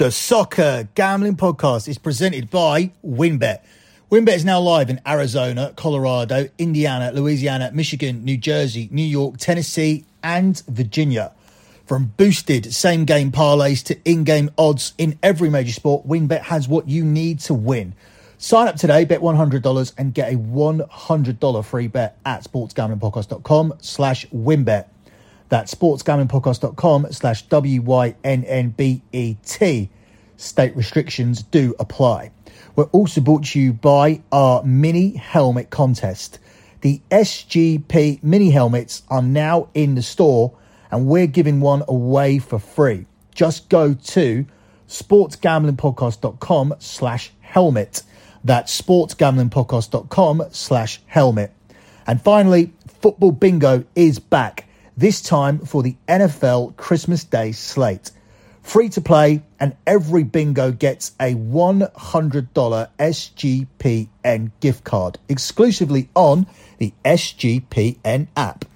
The Soccer Gambling Podcast is presented by WynnBET. WynnBET is now live in Arizona, Colorado, Indiana, Louisiana, Michigan, New Jersey, New York, Tennessee, and Virginia. From boosted same game parlays to in game odds in every major sport, WynnBET has what you need to win. Sign up today, bet $100 and get a $100 free bet at sportsgamblingpodcast.com slash wynnbet. That's sportsgamblingpodcast.com slash W-Y-N-N-B-E-T. State restrictions do apply. We're also brought to you by our mini helmet contest. The SGP mini helmets are now in the store and we're giving one away for free. Just go to sportsgamblingpodcast.com slash helmet. That's sportsgamblingpodcast.com slash helmet. And finally, football bingo is back, this time for the NFL Christmas Day slate. Free to play, and every bingo gets a $100 SGPN gift card exclusively on the SGPN app.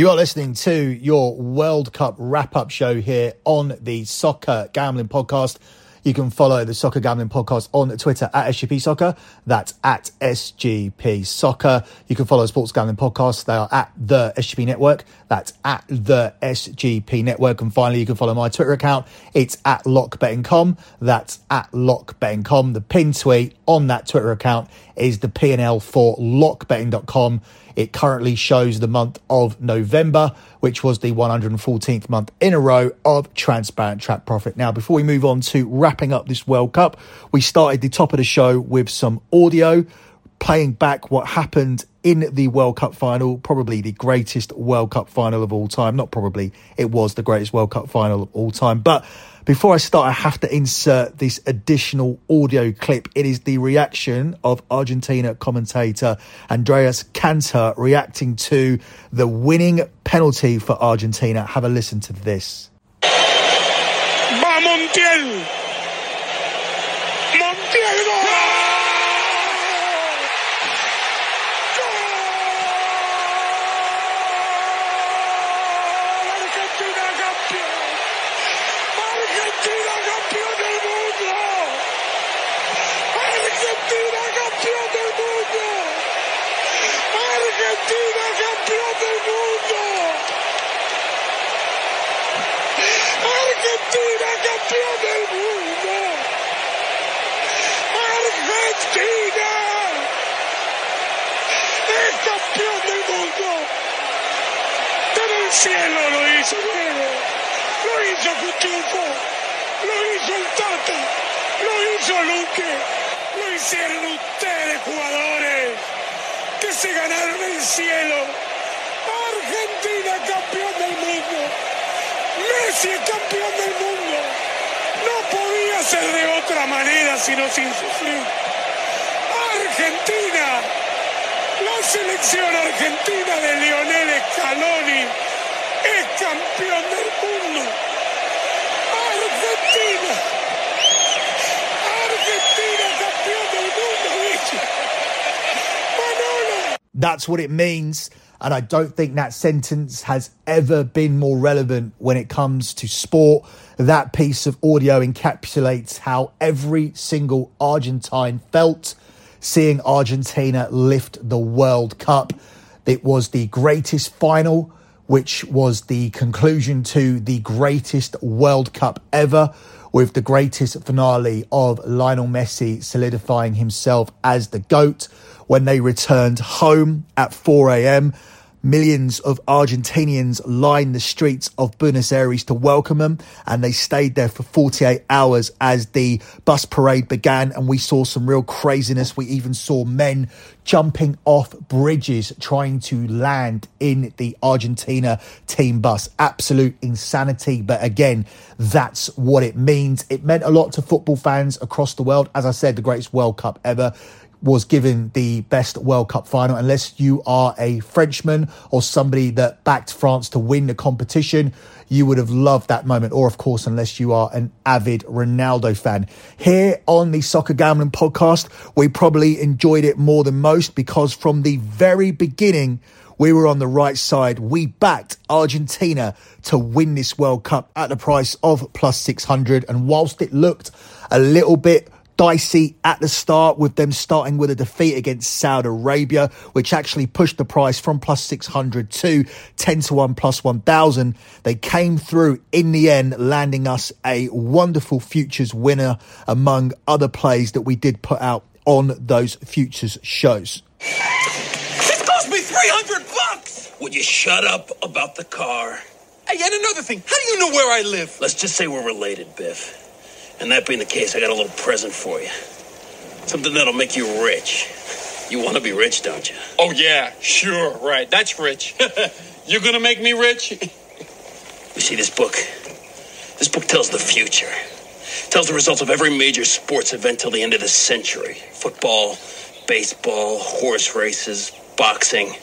You are listening to your World Cup wrap up show here on the Soccer Gambling Podcast. You can follow the Soccer Gambling Podcast on Twitter at SGP Soccer. That's at SGP Soccer. You can follow Sports Gambling Podcast. They are at the SGP Network. That's at the SGP Network. And finally, you can follow my Twitter account. It's at LockBettingCom. That's at LockBettingCom. The pin tweet on that Twitter account is the P&L for LockBetting.com. It currently shows the month of November, which was the 114th month in a row of transparent track profit. Now, before we move on to wrapping up this World Cup, we started the top of the show with some audio playing back what happened in the World Cup final, probably the greatest World Cup final of all time. Not probably, it was the greatest World Cup final of all time. But before I start, I have to insert this additional audio clip. It is the reaction of Argentina commentator Andreas Cantor reacting to the winning penalty for Argentina. Have a listen to this. Va Montiel. Montiel el cielo lo hizo Diego. lo hizo Cuchufo, lo hizo el Tata, lo hizo Luque, lo hicieron ustedes jugadores que se ganaron el cielo. Argentina campeón del mundo, Messi es campeón del mundo. No podía ser de otra manera sino sin sufrir. Argentina, la selección argentina de Lionel Scaloni es campeón del mundo. Argentina, Argentina campeón del mundo, bicho. Manolo. That's what it means. And I don't think that sentence has ever been more relevant when it comes to sport. That piece of audio encapsulates how every single Argentine felt seeing Argentina lift the World Cup. It was the greatest final, which was the conclusion to the greatest World Cup ever, with the greatest finale of Lionel Messi solidifying himself as the GOAT when they returned home at 4 a.m. Millions of Argentinians lined the streets of Buenos Aires to welcome them, and they stayed there for 48 hours as the bus parade began. And we saw some real craziness. We even saw men jumping off bridges trying to land in the Argentina team bus. Absolute insanity. But again, that's what it means. It meant a lot to football fans across the world. As I said, the greatest World Cup ever was given the best World Cup final, unless you are a Frenchman or somebody that backed France to win the competition. You would have loved that moment, or of course, unless you are an avid Ronaldo fan. Here on the Soccer Gambling Podcast, we probably enjoyed it more than most because from the very beginning, we were on the right side. We backed Argentina to win this World Cup at the price of plus 600. And whilst it looked a little bit dicey at the start with them starting with a defeat against Saudi Arabia, which actually pushed the price from plus 600 to 10 to 1 plus 1000. They came through in the end, landing us a wonderful futures winner among other plays that we did put out on those futures shows. This cost me 300 bucks! Would you shut up about the car? Hey, and another thing, how do you know where I live? Let's just say we're related, Biff. And that being the case, I got a little present for you. Something that'll make you rich. You want to be rich, don't you? Oh, yeah, sure, right. That's rich. You're gonna make me rich? You see this book? This book tells the future. Tells the results of every major sports event till the end of the century. Football, baseball, horse races, boxing.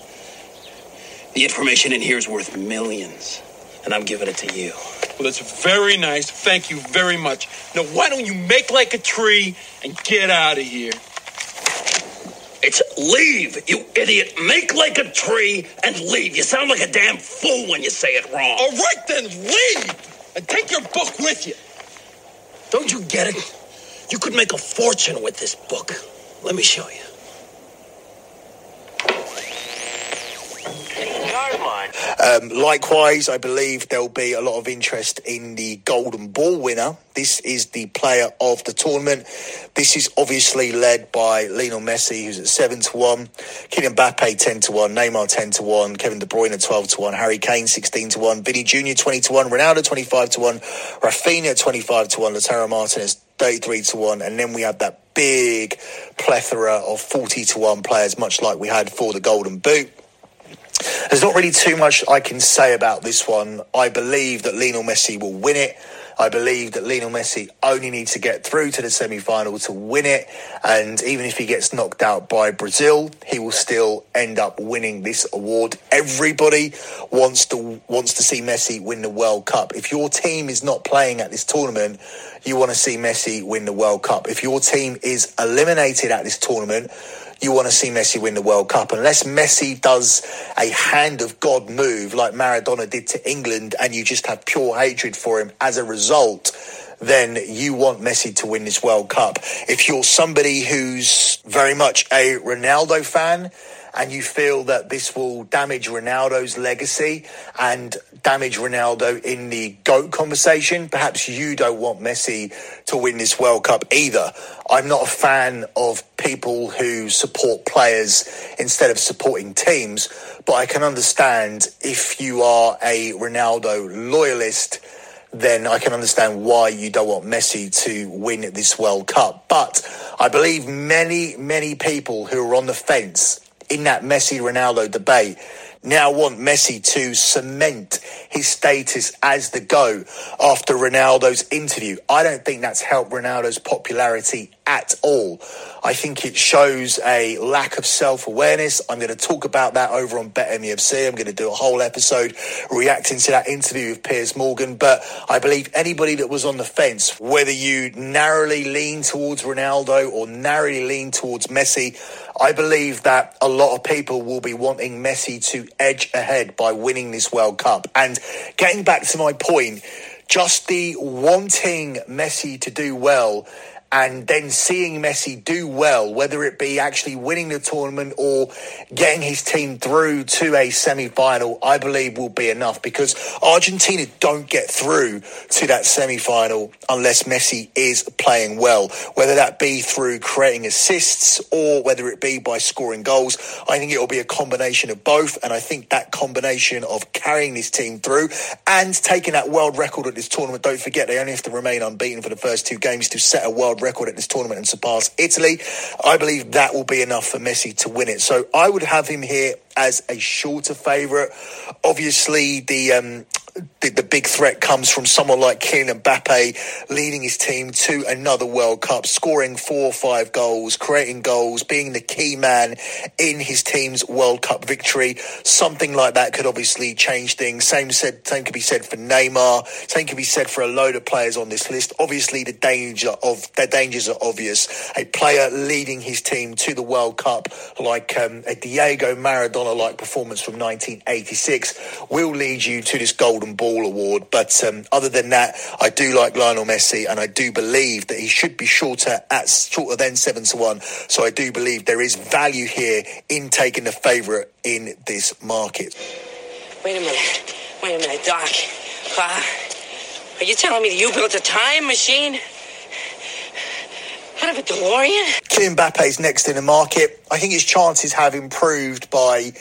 The information in here is worth millions. And I'm giving it to you. Well, that's very nice. Thank you very much. Now, why don't you make like a tree and get out of here? It's leave, you idiot. Make like a tree and leave. You sound like a damn fool when you say it wrong. All right, then, leave and take your book with you. Don't you get it? You could make a fortune with this book. Let me show you. Um, likewise, I believe there'll be a lot of interest in the Golden Ball winner. This is the player of the tournament. This is obviously led by Lionel Messi, who's at 7 to 1, Kylian Mbappe 10 to 1, Neymar 10 to 1, Kevin De Bruyne 12 to 1, Harry Kane 16 to 1, Vinny Jr. 20 to 1, Ronaldo 25 to 1, Rafinha 25 to 1, Lautaro Martinez 33 to 1, and then we have that big plethora of 40 to 1 players, much like we had for the Golden Boot. There's not really too much I can say about this one. I believe that Lionel Messi will win it. I believe that Lionel Messi only needs to get through to the semi final to win it. And even if he gets knocked out by Brazil, he will still end up winning this award. Everybody wants to wants to see Messi win the World Cup. If your team is not playing at this tournament, you want to see Messi win the World Cup. If your team is eliminated at this tournament, you want to see Messi win the World Cup. Unless Messi does a hand of God move like Maradona did to England and you just have pure hatred for him as a result, then you want Messi to win this World Cup. If you're somebody who's very much a Ronaldo fan, and you feel that this will damage Ronaldo's legacy and damage Ronaldo in the GOAT conversation, perhaps you don't want Messi to win this World Cup either. I'm not a fan of people who support players instead of supporting teams, but I can understand if you are a Ronaldo loyalist then I can understand why you don't want Messi to win this World Cup. But I believe many, many people who are on the fence in that Messi Ronaldo debate now want Messi to cement his status as the go after Ronaldo's interview. I don't think that's helped Ronaldo's popularity at all. I think it shows a lack of self awareness. I'm going to talk about that over on BetMUFC. I'm going to do a whole episode reacting to that interview with Piers Morgan. But I believe anybody that was on the fence, whether you narrowly lean towards Ronaldo or narrowly lean towards Messi, I believe that a lot of people will be wanting Messi to edge ahead by winning this World Cup. And getting back to my point, just the wanting Messi to do well and then seeing Messi do well, whether it be actually winning the tournament or getting his team through to a semi final, I believe will be enough because Argentina don't get through to that semi final unless Messi is playing well, whether that be through creating assists or whether it be by scoring goals. I think it will be a combination of both, and I think that combination of carrying this team through and taking that world record at this tournament, don't forget they only have to remain unbeaten for the first two games to set a world world record at this tournament and surpass Italy. I believe that will be enough for Messi to win it. So I would have him here as a shorter favourite. Obviously, the um, the, the, big threat comes from someone like Kylian Mbappe leading his team to another World Cup, scoring four or five goals, creating goals, being the key man in his team's World Cup victory. Something like that could obviously change things. Same said, same could be said for Neymar. Same could be said for a load of players on this list. Obviously, the danger of the dangers are obvious. A player leading his team to the World Cup, like um, a Diego Maradona-like performance from 1986, will lead you to this golden Golden Ball award. But um, other than that, I do like Lionel Messi, and I do believe that he should be shorter at shorter than seven to one. So I do believe there is value here in taking the favourite in this market. Wait a minute, wait a minute, Doc. Uh, are you telling me that you built a time machine? Out of a DeLorean? Kylian Mbappe's next in the market. I think his chances have improved by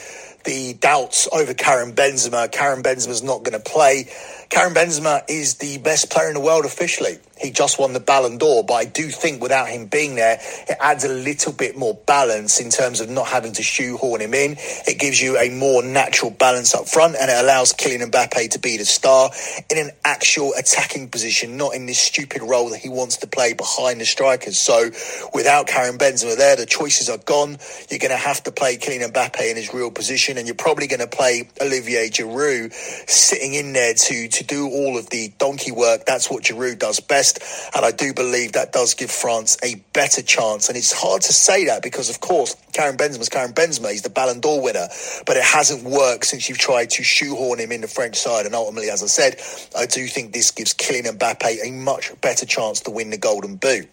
the doubts over Karim Benzema. Karim Benzema's not going to play. Karim Benzema is the best player in the world officially. He just won the Ballon d'Or, but I do think without him being there, it adds a little bit more balance in terms of not having to shoehorn him in. It gives you a more natural balance up front, and it allows Kylian Mbappe to be the star in an actual attacking position, not in this stupid role that he wants to play behind the strikers. So without Karim Benzema there, the choices are gone. You're going to have to play Kylian Mbappe in his real position, and you're probably going to play Olivier Giroud sitting in there to to do all of the donkey work. That's what Giroud does best. And I do believe that does give France a better chance. And it's hard to say that because, of course, Karim Benzema's Karim Benzema. He's the Ballon d'Or winner. But it hasn't worked since you've tried to shoehorn him in the French side. And ultimately, as I said, I do think this gives Kylian Mbappe a much better chance to win the Golden Boot.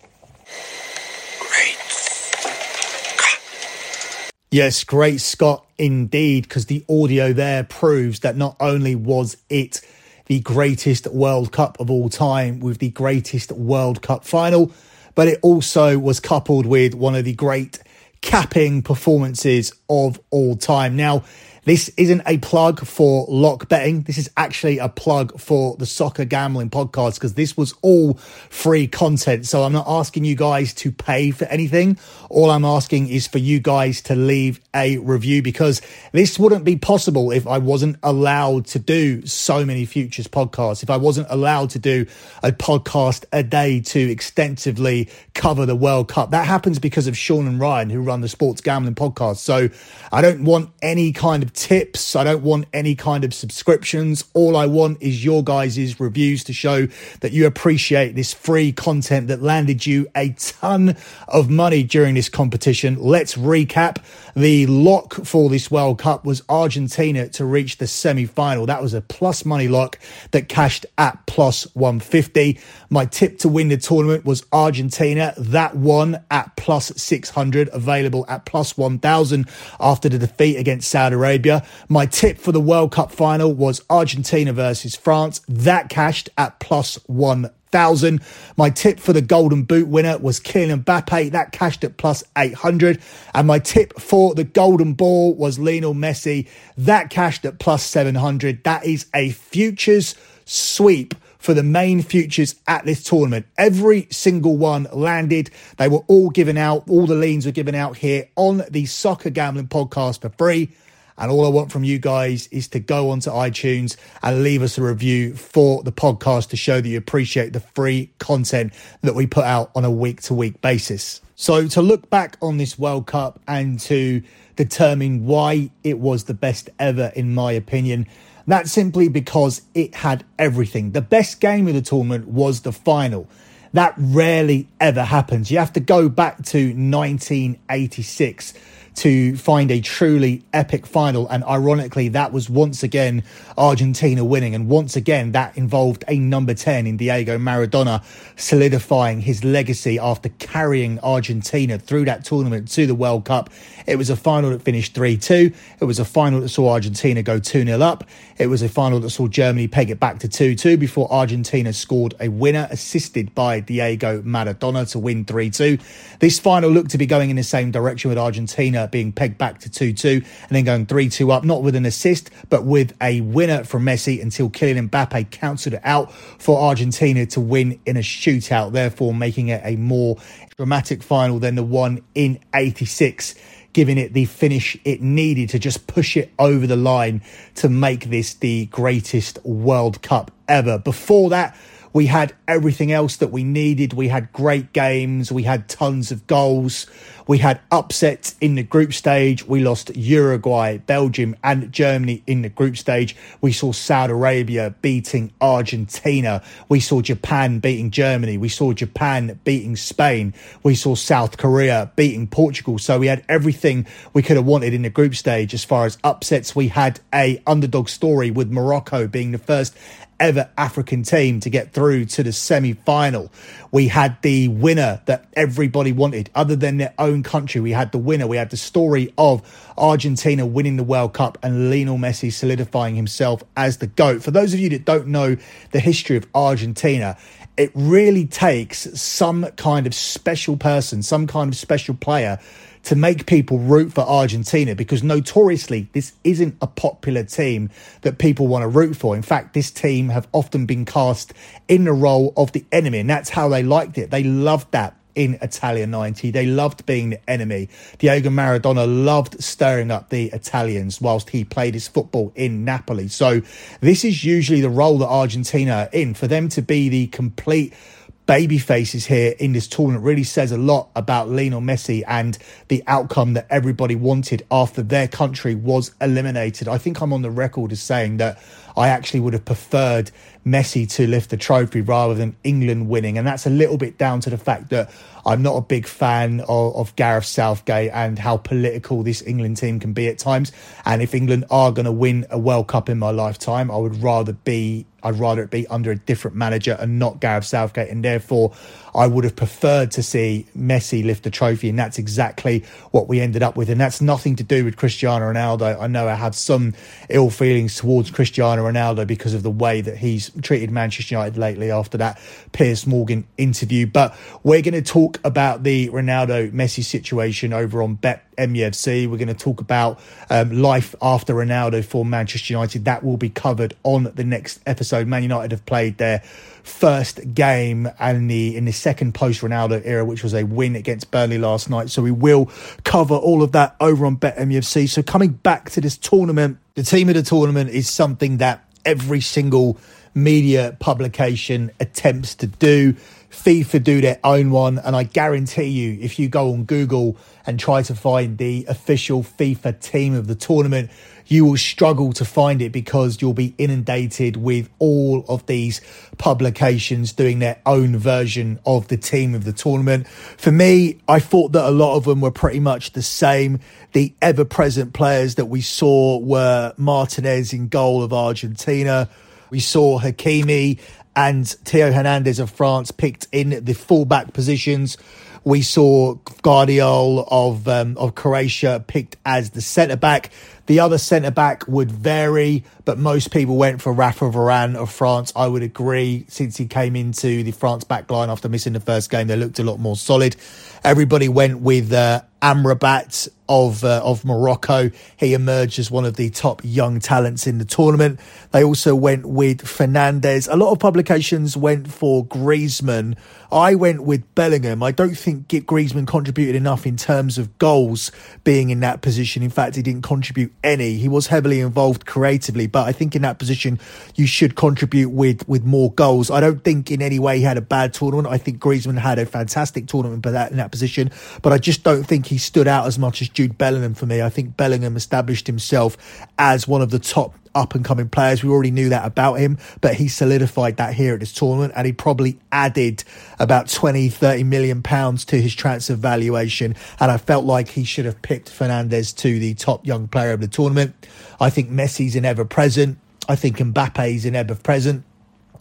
Great. Yes, great Scott indeed, because the audio there proves that not only was it the greatest World Cup of all time with the greatest World Cup final, but it also was coupled with one of the great capping performances of all time. Now, this isn't a plug for lock betting. This is actually a plug for the soccer gambling podcast because this was all free content. So I'm not asking you guys to pay for anything. All I'm asking is for you guys to leave a review because this wouldn't be possible if I wasn't allowed to do so many futures podcasts. If I wasn't allowed to do a podcast a day to extensively cover the World Cup. That happens because of Sean and Ryan who run the sports gambling podcast. So I don't want any kind of tips. I don't want any kind of subscriptions. All I want is your guys' reviews to show that you appreciate this free content that landed you a ton of money during this competition. Let's recap. The lock for this World Cup was Argentina to reach the semi final. That was a plus money lock that cashed at plus 150. My tip to win the tournament was Argentina. That won at plus 600, available at plus 1000 after the defeat against Saudi Arabia. My tip for the World Cup final was Argentina versus France. That cashed at plus 1 thousand. My tip for the Golden Boot winner was Kylian Mbappe. That cashed at plus 800. And my tip for the Golden Ball was Lionel Messi. That cashed at plus 700. That is a futures sweep for the main futures at this tournament. Every single one landed. They were all given out. All the leans were given out here on the Soccer Gambling Podcast for free. And all I want from you guys is to go onto iTunes and leave us a review for the podcast to show that you appreciate the free content that we put out on a week to week basis. So, to look back on this World Cup and to determine why it was the best ever, in my opinion, that's simply because it had everything. The best game of the tournament was the final. That rarely ever happens. You have to go back to 1986 to find a truly epic final. And ironically, that was once again Argentina winning. And once again, that involved a number 10 in Diego Maradona solidifying his legacy after carrying Argentina through that tournament to the World Cup. It was a final that finished 3 2. It was a final that saw Argentina go 2 0 up. It was a final that saw Germany peg it back to 2 2 before Argentina scored a winner, assisted by Diego Maradona to win 3 2. This final looked to be going in the same direction with Argentina being pegged back to 2 2 and then going 3 2 up, not with an assist, but with a winner from Messi until Kylian Mbappe counted it out for Argentina to win in a shootout, therefore making it a more dramatic final than the one in 86 giving it the finish it needed to just push it over the line to make this the greatest World Cup ever. Before that, we had everything else that we needed. We had great games. We had tons of goals. We had upsets in the group stage. We lost Uruguay, Belgium, and Germany in the group stage. We saw Saudi Arabia beating Argentina. We saw Japan beating Germany. We saw Japan beating Spain. We saw South Korea beating Portugal. So we had everything we could have wanted in the group stage as far as upsets. We had a underdog story with Morocco being the first ever African team to get through to the semi final. We had the winner that everybody wanted, other than their own country. We had the winner. We had the story of Argentina winning the World Cup and Lionel Messi solidifying himself as the GOAT. For those of you that don't know the history of Argentina, it really takes some kind of special person, some kind of special player to make people root for Argentina because notoriously this isn't a popular team that people want to root for. In fact, this team have often been cast in the role of the enemy, and that's how they liked it. They loved that in Italia 90. They loved being the enemy. Diego Maradona loved stirring up the Italians whilst he played his football in Napoli. So this is usually the role that Argentina are in. For them to be the complete baby faces here in this tournament really says a lot about Lionel Messi and the outcome that everybody wanted after their country was eliminated. I think I'm on the record as saying that I actually would have preferred Messi to lift the trophy rather than England winning. And that's a little bit down to the fact that I'm not a big fan of, of Gareth Southgate and how political this England team can be at times. And if England are going to win a World Cup in my lifetime, I would rather be I'd rather it be under a different manager and not Gareth Southgate. And therefore, I would have preferred to see Messi lift the trophy. And that's exactly what we ended up with. And that's nothing to do with Cristiano Ronaldo. I know I have some ill feelings towards Cristiano Ronaldo because of the way that he's treated Manchester United lately after that Piers Morgan interview. But we're going to talk about the Ronaldo Messi situation over on Bet MUFC. We're going to talk about um, life after Ronaldo for Manchester United. That will be covered on the next episode. Man United have played their first game and the in the second post Ronaldo era, which was a win against Burnley last night. So we will cover all of that over on Bet MUFC. So coming back to this tournament, the team of the tournament is something that every single media publication attempts to do. FIFA do their own one, and I guarantee you, if you go on Google and try to find the official FIFA team of the tournament, you will struggle to find it because you'll be inundated with all of these publications doing their own version of the team of the tournament. For me, I thought that a lot of them were pretty much the same. The ever present players that we saw were Martinez in goal of Argentina. We saw Hakimi and Theo Hernandez of France picked in the fullback positions. We saw Gvardiol of um, of Croatia picked as the centre back. The other centre back would vary, but most people went for Rafa Varane of France. I would agree since he came into the France back line after missing the first game, they looked a lot more solid. Everybody went with uh, Amrabat of uh, of Morocco. He emerged as one of the top young talents in the tournament. They also went with Fernandez. A lot of publications went for Griezmann. I went with Bellingham. I don't think Griezmann contributed enough in terms of goals being in that position. In fact, he didn't contribute any. He was heavily involved creatively, but I think in that position you should contribute with with more goals. I don't think in any way he had a bad tournament. I think Griezmann had a fantastic tournament, that in that position. But I just don't think he stood out as much as Jude Bellingham for me. I think Bellingham established himself as one of the top up and coming players. We already knew that about him, but he solidified that here at this tournament and he probably added about 20, 30 million pounds to his transfer valuation. And I felt like he should have picked Fernandez to the top young player of the tournament. I think Messi's an ever present. I think Mbappe's an ever present.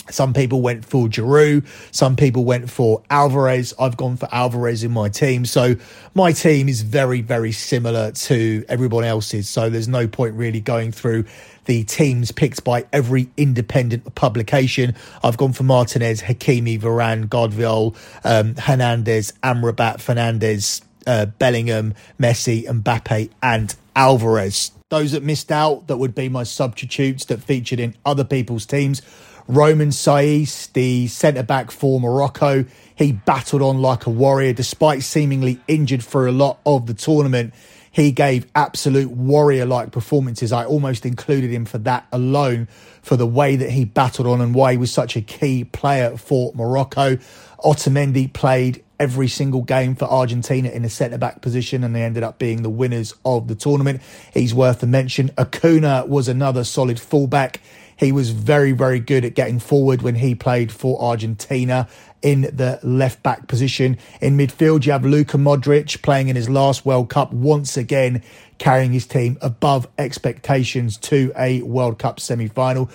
Some people went for Giroud. Some people went for Alvarez. I've gone for Alvarez in my team. So my team is very, very similar to everyone else's. So there's no point really going through the teams picked by every independent publication. I've gone for Martinez, Hakimi, Varane, Gvardiol, um, Hernandez, Amrabat, Fernandez, uh, Bellingham, Messi, Mbappe, and Alvarez. Those that missed out, that would be my substitutes that featured in other people's teams. Romain Saïss, the centre back for Morocco, he battled on like a warrior despite seemingly injured for a lot of the tournament. He gave absolute warrior like performances. I almost included him for that alone, for the way that he battled on and why he was such a key player for Morocco. Otamendi played every single game for Argentina in a centre back position, and they ended up being the winners of the tournament. He's worth a mention. Acuna was another solid fullback. He was very, very good at getting forward when he played for Argentina in the left back position. In midfield, you have Luka Modric playing in his last World Cup once again carrying his team above expectations to a World Cup semi final.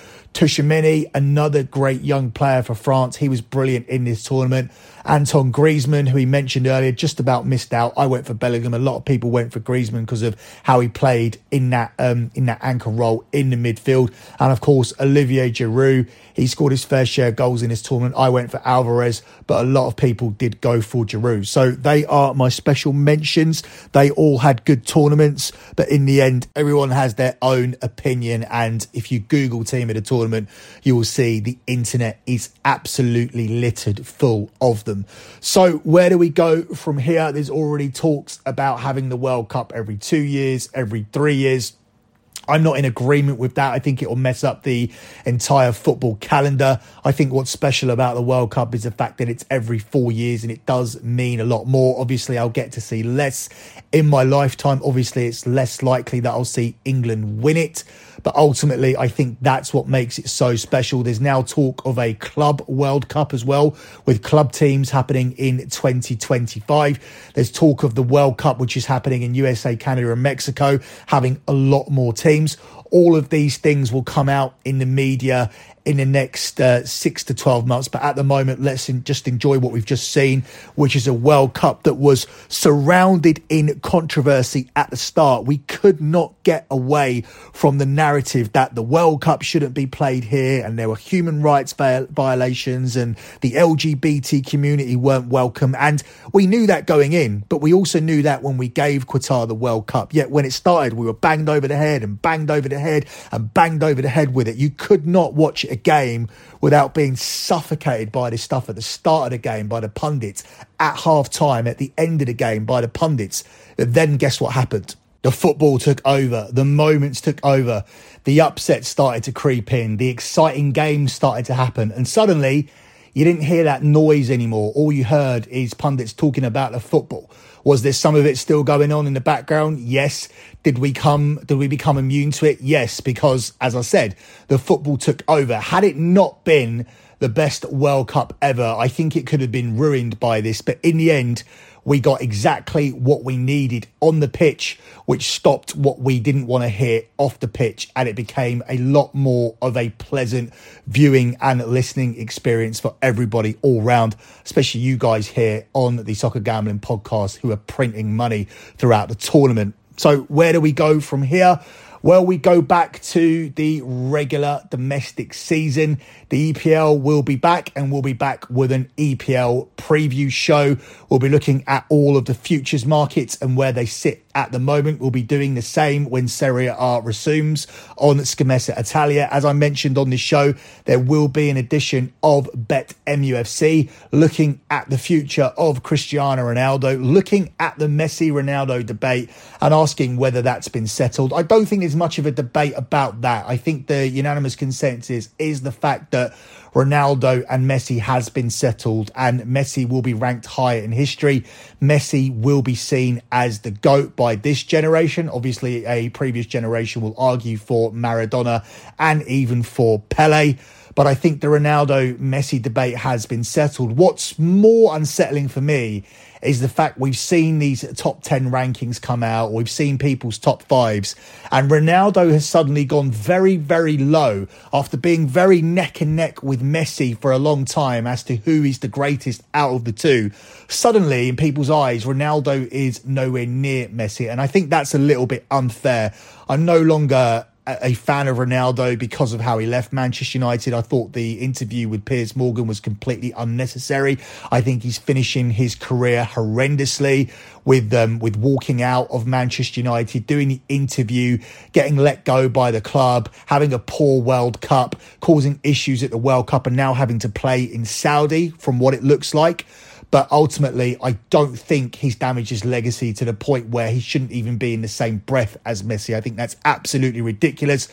Tchouameni, another great young player for France. He was brilliant in this tournament. Antoine Griezmann, who he mentioned earlier, just about missed out. I went for Bellingham. A lot of people went for Griezmann because of how he played in that um, in that anchor role in the midfield. And of course, Olivier Giroud. He scored his fair share of goals in this tournament. I went for Alvarez, but a lot of people did go for Giroud. So they are my special mentions. They all had good tournaments, but in the end, everyone has their own opinion. And if you Google team of the tournament, you will see the internet is absolutely littered full of them. So where do we go from here? There's already talks about having the World Cup every two years, every three years. I'm not in agreement with that. I think it will mess up the entire football calendar. I think what's special about the World Cup is the fact that it's every four years and it does mean a lot more. Obviously, I'll get to see less in my lifetime. Obviously, it's less likely that I'll see England win it. But ultimately, I think that's what makes it so special. There's now talk of a Club World Cup as well, with club teams happening in 2025. There's talk of the World Cup, which is happening in USA, Canada, and Mexico, having a lot more teams. All of these things will come out in the media in the next uh, six to 12 months. But at the moment, let's in, just enjoy what we've just seen, which is a World Cup that was surrounded in controversy at the start. We could not get away from the narrative that the World Cup shouldn't be played here and there were human rights violations and the LGBT community weren't welcome. And we knew that going in, but we also knew that when we gave Qatar the World Cup. Yet when it started, we were banged over the head and banged over the head and banged over the head with it. You could not watch it game without being suffocated by this stuff at the start of the game by the pundits, at half time, at the end of the game by the pundits. Then guess what happened? The football took over, the moments took over, the upset started to creep in, the exciting games started to happen, and suddenly you didn't hear that noise anymore. All you heard is pundits talking about the football. Was there some of it still going on in the background? Yes. Did we come did we become immune to it? Yes, because as I said, the football took over. Had it not been the best World Cup ever, I think it could have been ruined by this. But in the end, we got exactly what we needed on the pitch, which stopped what we didn't want to hear off the pitch. And it became a lot more of a pleasant viewing and listening experience for everybody all round, especially you guys here on the Soccer Gambling podcast who are printing money throughout the tournament. So, where do we go from here? Well, we go back to the regular domestic season. The EPL will be back and we'll be back with an EPL preview show. We'll be looking at all of the futures markets and where they sit at the moment. We'll be doing the same when Serie A resumes on Scommessa Italia. As I mentioned on this show, there will be an edition of Bet MUFC looking at the future of Cristiano Ronaldo, looking at the Messi Ronaldo debate and asking whether that's been settled. I don't think there's much of a debate about that. I think the unanimous consensus is the fact that Ronaldo and Messi has been settled and Messi will be ranked higher in history. Messi will be seen as the GOAT by this generation. Obviously, a previous generation will argue for Maradona and even for Pele. But I think the Ronaldo Messi debate has been settled. What's more unsettling for me is the fact we've seen these top 10 rankings come out, we've seen people's top fives, and Ronaldo has suddenly gone very, very low after being very neck and neck with Messi for a long time as to who is the greatest out of the two. Suddenly, in people's eyes, Ronaldo is nowhere near Messi, and I think that's a little bit unfair. I'm no longer a fan of Ronaldo because of how he left Manchester United. I thought the interview with Piers Morgan was completely unnecessary. I think he's finishing his career horrendously with um, with walking out of Manchester United, doing the interview, getting let go by the club, having a poor World Cup, causing issues at the World Cup, and now having to play in Saudi from what it looks like. But ultimately, I don't think he's damaged his legacy to the point where he shouldn't even be in the same breath as Messi. I think that's absolutely ridiculous.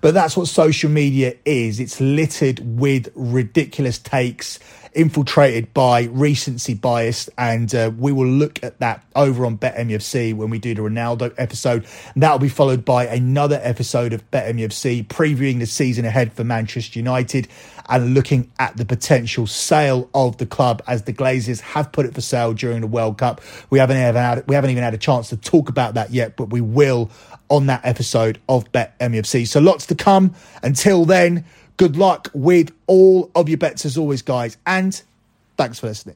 But that's what social media is. It's littered with ridiculous takes infiltrated by recency bias, and uh, we will look at that over on BetMUFC when we do the Ronaldo episode. And that will be followed by another episode of BetMUFC previewing the season ahead for Manchester United and looking at the potential sale of the club as the Glazers have put it for sale during the World Cup. We haven't even had we haven't even had a chance to talk about that yet, but we will on that episode of Bet MUFC. So lots to come. Until then, good luck with all of your bets as always, guys, and thanks for listening.